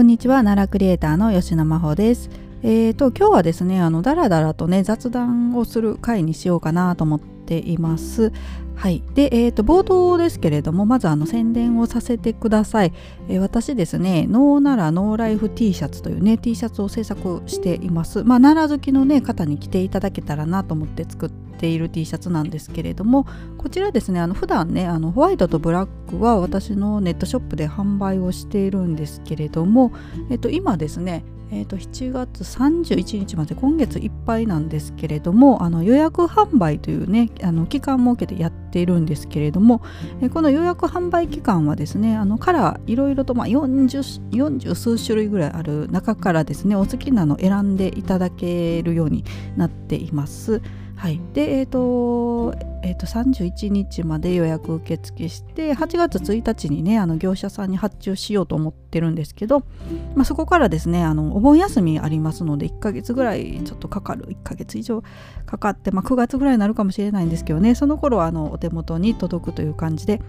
こんにちは。奈良クリエイターの吉野真帆です。えーと今日はですねあのだらだらとね雑談をする回にしようかなと思っています。はい。でえーと冒頭ですけれどもまずあの宣伝をさせてください、えー、私ですねノーナラノーライフ T シャツというね T シャツを制作しています。まあ奈良好きのね方に着ていただけたらなと思って作っている T シャツなんですけれどもこちらですねあの普段ねあのホワイトとブラックは私のネットショップで販売をしているんですけれども、えっと、今ですねえー、と7月31日まで今月いっぱいなんですけれどもあの予約販売というねあの期間設けてやっているんですけれども、この予約販売期間はですねあのカラーいろいろと、まあ40、40, 数種類ぐらいある中からですねお好きなのを選んでいただけるようになっています。はい、で、えーとえー、と31日まで予約受付して8月1日にねあの業者さんに発注しようと思ってるんですけど、まあ、そこからですねあのお盆休みありますので1ヶ月ぐらいちょっとかかる1ヶ月以上かかって、まあ、9月ぐらいになるかもしれないんですけどねその頃はあのお手元に届くという感じで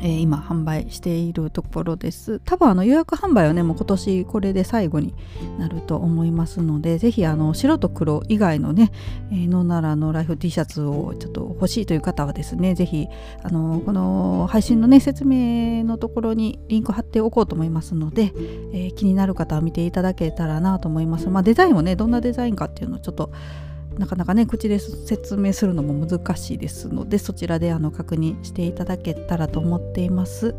えー、今販売しているところです。多分あの予約販売はねもう今年これで最後になると思いますのでぜひあの白と黒以外のね、えー、ノーナラのライフ T シャツをちょっと欲しいという方はですねぜひあのこの配信のね説明のところにリンク貼っておこうと思いますので、えー、気になる方は見ていただけたらなと思います。まあデザインもねどんなデザインかっていうのをちょっとなかなかね口で説明するのも難しいですのでそちらであの確認していただけたらと思っています。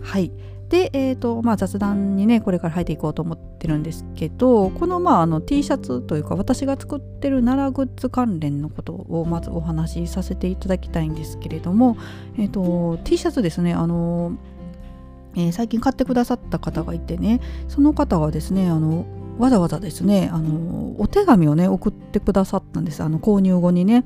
はいで、えーとまあ、雑談にねこれから入っていこうと思ってるんですけどこの,、まあ、あの T シャツというか私が作ってる奈良グッズ関連のことをまずお話しさせていただきたいんですけれども、えーと、T シャツですねあの、えー、最近買ってくださった方がいてねその方はですねあのわざわざですねあのお手紙をね送ってくださったんですあの購入後にね。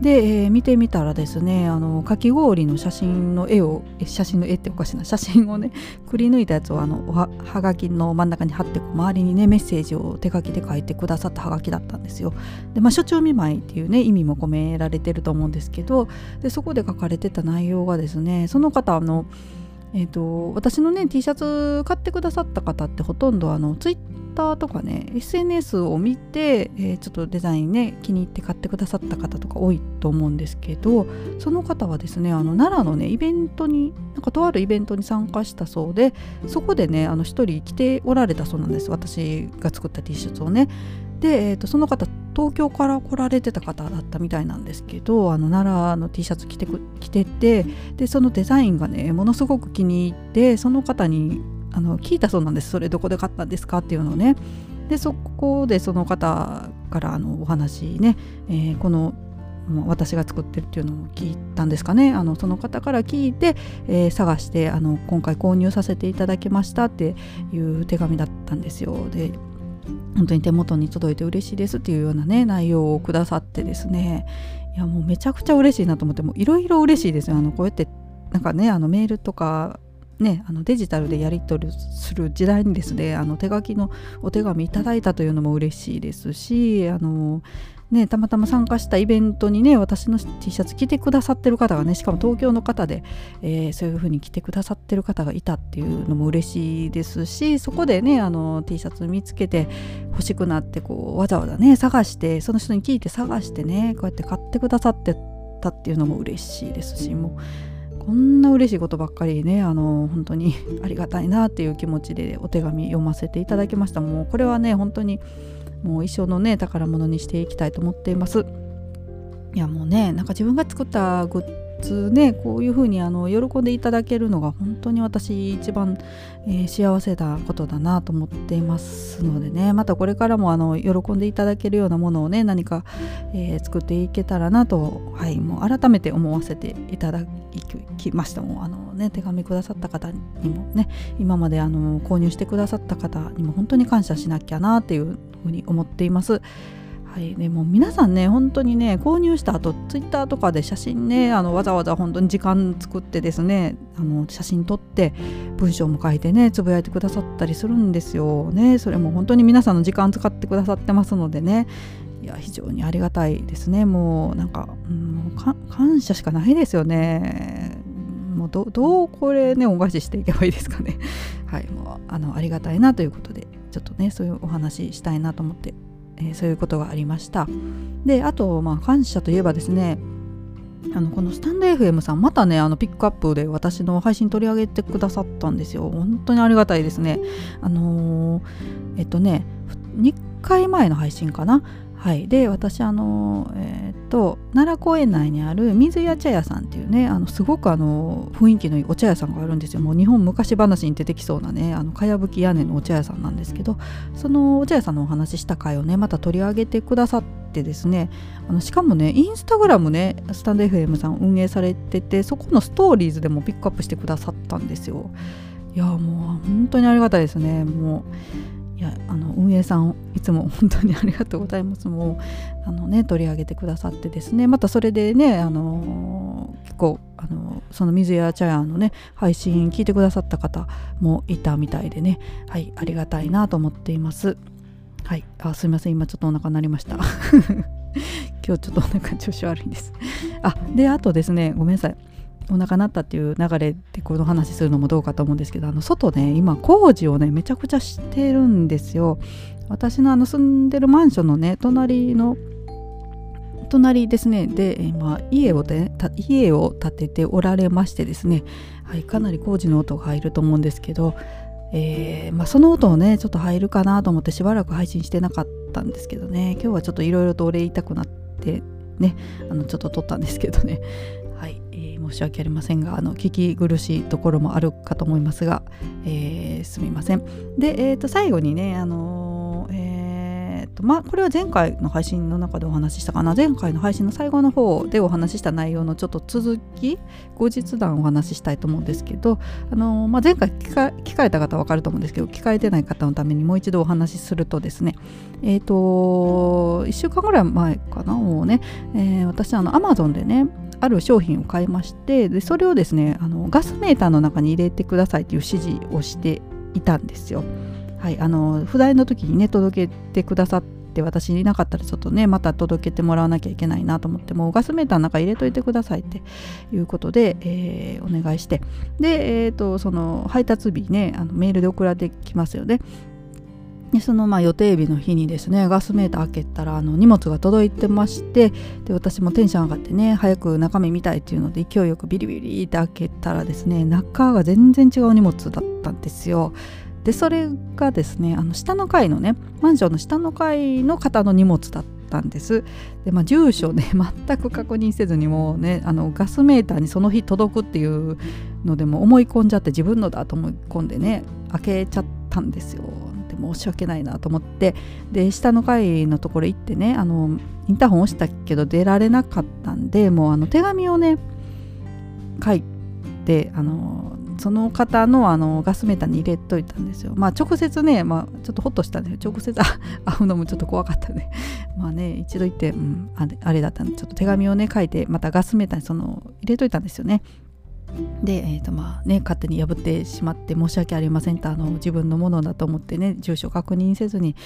で、えー、見てみたらですねあのかき氷の写真の絵を写真の絵っておかしいな写真をねくり抜いたやつをあのははがきの真ん中に貼って周りにねメッセージを手書きで書いてくださったはがきだったんですよ。でまあ所長見舞いっていうね意味も込められてると思うんですけどでそこで書かれてた内容がですねその方のえーと、私のね T シャツ買ってくださった方ってほとんどあのツイッターとかね SNS を見て、えー、ちょっとデザインね気に入って買ってくださった方とか多いと思うんですけどその方はですねあの奈良のねイベントになんかとあるイベントに参加したそうでそこでねあの一人来ておられたそうなんです。私が作った T シャツをね。で、えーと、その方東京から来られてた方だったみたいなんですけどあの奈良の T シャツ着てく着ててでそのデザインがねものすごく気に入ってその方にあの聞いたそうなんです。それどこで買ったんですか？っていうのをね。でそこでその方からあのお話ね、えー、この私が作ってるっていうのを聞いたんですかね。あのその方から聞いて、えー、探してあの今回購入させていただきましたっていう手紙だったんですよ。で本当に手元に届いて嬉しいですっていうようなね内容をくださってですね。いやもうめちゃくちゃ嬉しいなと思ってもいろいろ嬉しいですよ。あのこうやってなんかねあのメールとかね、あのデジタルでやり取りする時代にですねあの手書きのお手紙いただいたというのも嬉しいですしあの、ね、たまたま参加したイベントにね私の T シャツ着てくださってる方がねしかも東京の方で、えー、そういう風に着てくださってる方がいたっていうのも嬉しいですしそこでねあの T シャツ見つけて欲しくなってこうわざわざね探してその人に聞いて探してねこうやって買ってくださってたっていうのも嬉しいですしもうこんな嬉しいことばっかりねあの本当に ありがたいなっていう気持ちでお手紙読ませていただきました。もうこれはね本当にもう一生のね宝物にしていきたいと思っています。いやもうねなんか自分が作ったグッつねこういうふうにあの喜んでいただけるのが本当に私一番、えー、幸せなことだなと思っていますのでねまたこれからもあの喜んでいただけるようなものをね何か、えー、作っていけたらなと、はい、もう改めて思わせていただきましたもあの、ね、手紙くださった方にもね今まであの購入してくださった方にも本当に感謝しなきゃなっていうふうに思っています。はい、でも皆さんね本当にね購入した後ツイッターとかで写真ねあのわざわざ本当に時間作ってですねあの写真撮って文章も書いてねつぶやいてくださったりするんですよ。ねそれも本当に皆さんの時間使ってくださってますのでね。いや非常にありがたいですね。もうなんか、うん、感謝しかないですよね。もうどうこれね恩返ししていけばいいですかね。はい。もうあのありがたいなということでちょっとねそういうお話したいなと思って、えー、そういうことがありました。であとまあ感謝といえばですねあのこのスタンド FM さんまたねあのピックアップで私の配信取り上げてくださったんですよ。本当にありがたいですね。あのー、えっとね2回前の配信かなはい、で私あの、えー、っと奈良公園内にある水屋茶屋さんっていうねあのすごくあの雰囲気のいいお茶屋さんがあるんですよ。もう日本昔話に出てきそうなねあのかやぶき屋根のお茶屋さんなんですけどそのお茶屋さんのお話しした回をねまた取り上げてくださってですねあのしかもねインスタグラムねスタンド FM さん運営されててそこのストーリーズでもピックアップしてくださったんですよ。いやもう本当にありがたいですね。もういやあの運営さんいつも本当にありがとうございます。もうあの、ね、取り上げてくださってですね。またそれでねあの結構あのその水や茶屋のね配信聞いてくださった方もいたみたいでね。はいありがたいなと思っています。はいあすいません。今ちょっとお腹鳴りました。今日ちょっとお腹調子悪いんです。あであとですねごめんなさい。お腹なったっていう流れでこの話するのもどうかと思うんですけどあの外ね今工事をねめちゃくちゃしてるんですよ。私のあの住んでるマンションのね隣の隣ですね。で今家をで家を建てておられましてですね、はい、かなり工事の音が入ると思うんですけど、えーまあ、その音をねちょっと入るかなと思ってしばらく配信してなかったんですけどね。今日はちょっといろいろとお礼言いたくなってねあのちょっと撮ったんですけどね。申し訳ありませんがあの聞き苦しいところもあるかと思いますが、えー、すみません。で、えー、と最後にね、あのー、えーとまあ、これは前回の配信の中でお話ししたかな前回の配信の最後の方でお話しした内容のちょっと続き後日談お話ししたいと思うんですけど、あのー、まあ、前回聞か聞かれた方分かると思うんですけど聞かれてない方のためにもう一度お話しするとですねえっ、ー、と1週間ぐらい前かなもうね、えー、私あの Amazon でねある商品を買いましてでそれをですねあのガスメーターの中に入れてくださいという指示をしていたんですよ。はい、あの不在の時にね届けてくださって私いなかったらちょっとねまた届けてもらわなきゃいけないなと思ってもうガスメーターの中入れといてくださいっていうことで、えー、お願いしてで、えーと、その配達日ねあのメールで送られてきますよねでそのまあ予定日の日にですねガスメーター開けたらあの荷物が届いてましてで私もテンション上がってね早く中身見たいっていうので勢いよくビリビリって開けたらですね中が全然違う荷物だったんですよ。でそれがですねあの下の階のねマンションの下の階の方の荷物だったんです。でまあ住所ね 全く確認せずにもうねあのガスメーターにその日届くっていうのでも思い込んじゃって自分のだと思い込んでね開けちゃったんですよ。て申し訳ないなと思ってで下の階のところ行ってねあのインターホン押したけど出られなかったんでもうあの手紙をね書いてあのその方のあのガスメーターに入れといたんですよ。まあ直接ね、まあ、ちょっとほっとしたんで直接会うのもちょっと怖かったんで まあね一度行って、うん、あれあれだったんでちょっと手紙をね書いてまたガスメーターにその入れといたんですよね。で、えーとまあね、勝手に破ってしまって申し訳ありませんとあの自分のものだと思ってね住所確認せずに、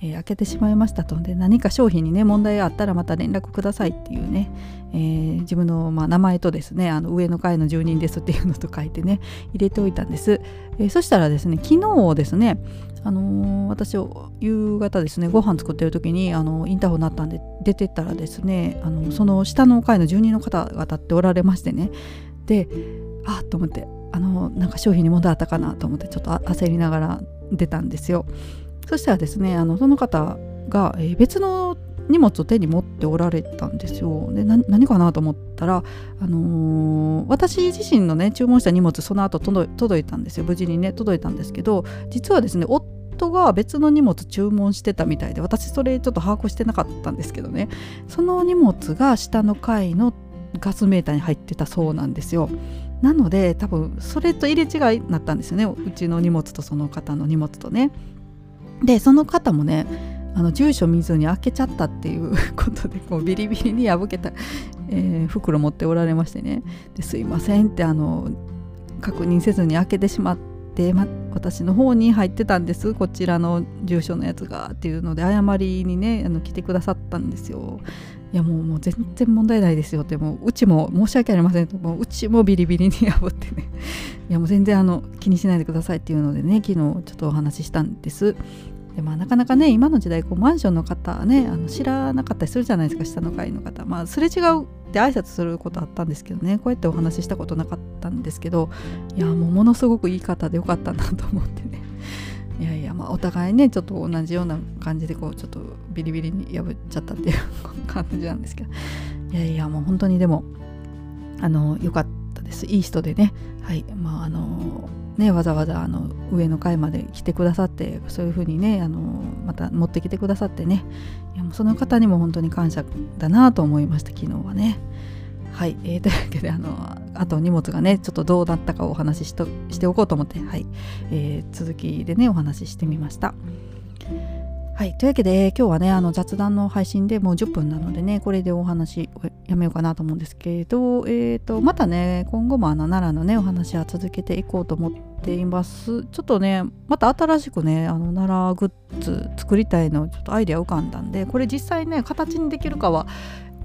えー、開けてしまいましたと。で何か商品にね問題があったらまた連絡くださいっていうね、えー、自分の、まあ、名前とですねあの上の階の住人ですっていうのと書いてね入れておいたんです、えー、そしたらですね昨日ですねあのー、私夕方ですねご飯作ってる時にあのインターホン鳴ったんで出てったらですねあのその下の階の住人の方が立っておられましてねであっと思ってあのなんか商品に問題あったかなと思ってちょっと焦りながら出たんですよ。そしたらですねあのその方が、え、別の荷物を手に持っておられたんですよ。で何かなと思ったら、あのー、私自身のね注文した荷物その後届いたんですよ。無事にね届いたんですけど実はですね夫が別の荷物注文してたみたいで私それちょっと把握してなかったんですけどね。その荷物が下の階のガスメーターに入ってたそうなんですよ。なので多分それと入れ違いになったんですよねうちの荷物とその方の荷物とね。でその方もねあの住所見ずに開けちゃったっていう ことでこうビリビリに破けた、えー、袋持っておられましてねですいませんってあの確認せずに開けてしまって、ま、私の方に入ってたんですこちらの住所のやつがっていうので謝りにねあの来てくださったんですよ。いやもうもう全然問題ないですよってもううちも申し訳ありませんともううちもビリビリに破ってね。いやもう全然あの気にしないでくださいっていうのでね昨日ちょっとお話ししたんです。でまあ、なかなかね今の時代こうマンションの方ねあの知らなかったりするじゃないですか下の階の方。まあすれ違うって挨拶することあったんですけどねこうやってお話ししたことなかったんですけどいやもうものすごくいい方でよかったなと思って。いやいやまあお互いねちょっと同じような感じでこうちょっとビリビリに破っちゃったっていう感じなんですけど。いやいやもう本当にでもあの良かったです。いい人でね。はい。まああのね、わざわざあの上の階まで来てくださってそういう風にねあのまた持ってきてくださってね。いやもうその方にも本当に感謝だなと思いました昨日はね。はい、えー、というわけであのあと荷物がねちょっとどうだったかお話ししとしておこうと思って、はいえー、続きでねお話ししてみました。はい。というわけで、今日はね、あの雑談の配信でもう10分なのでね、これでお話やめようかなと思うんですけど、えっ、ー、と、またね、今後もあの奈良のね、お話は続けていこうと思っています。ちょっとね、また新しくね、あの奈良グッズ作りたいの、ちょっとアイデア浮かんだんで、これ実際ね、形にできるかは、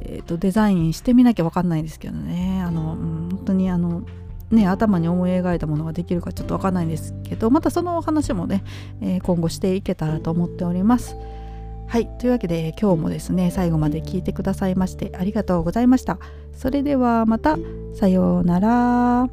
えーと、デザインしてみなきゃ分かんないんですけどね、あの、うん、本当にあの、ね、頭に思い描いたものができるかちょっと分かんないんですけどまたその話もね、えー、今後していけたらと思っております。はいというわけで今日もですね最後まで聞いてくださいましてありがとうございました。それではまたさようなら。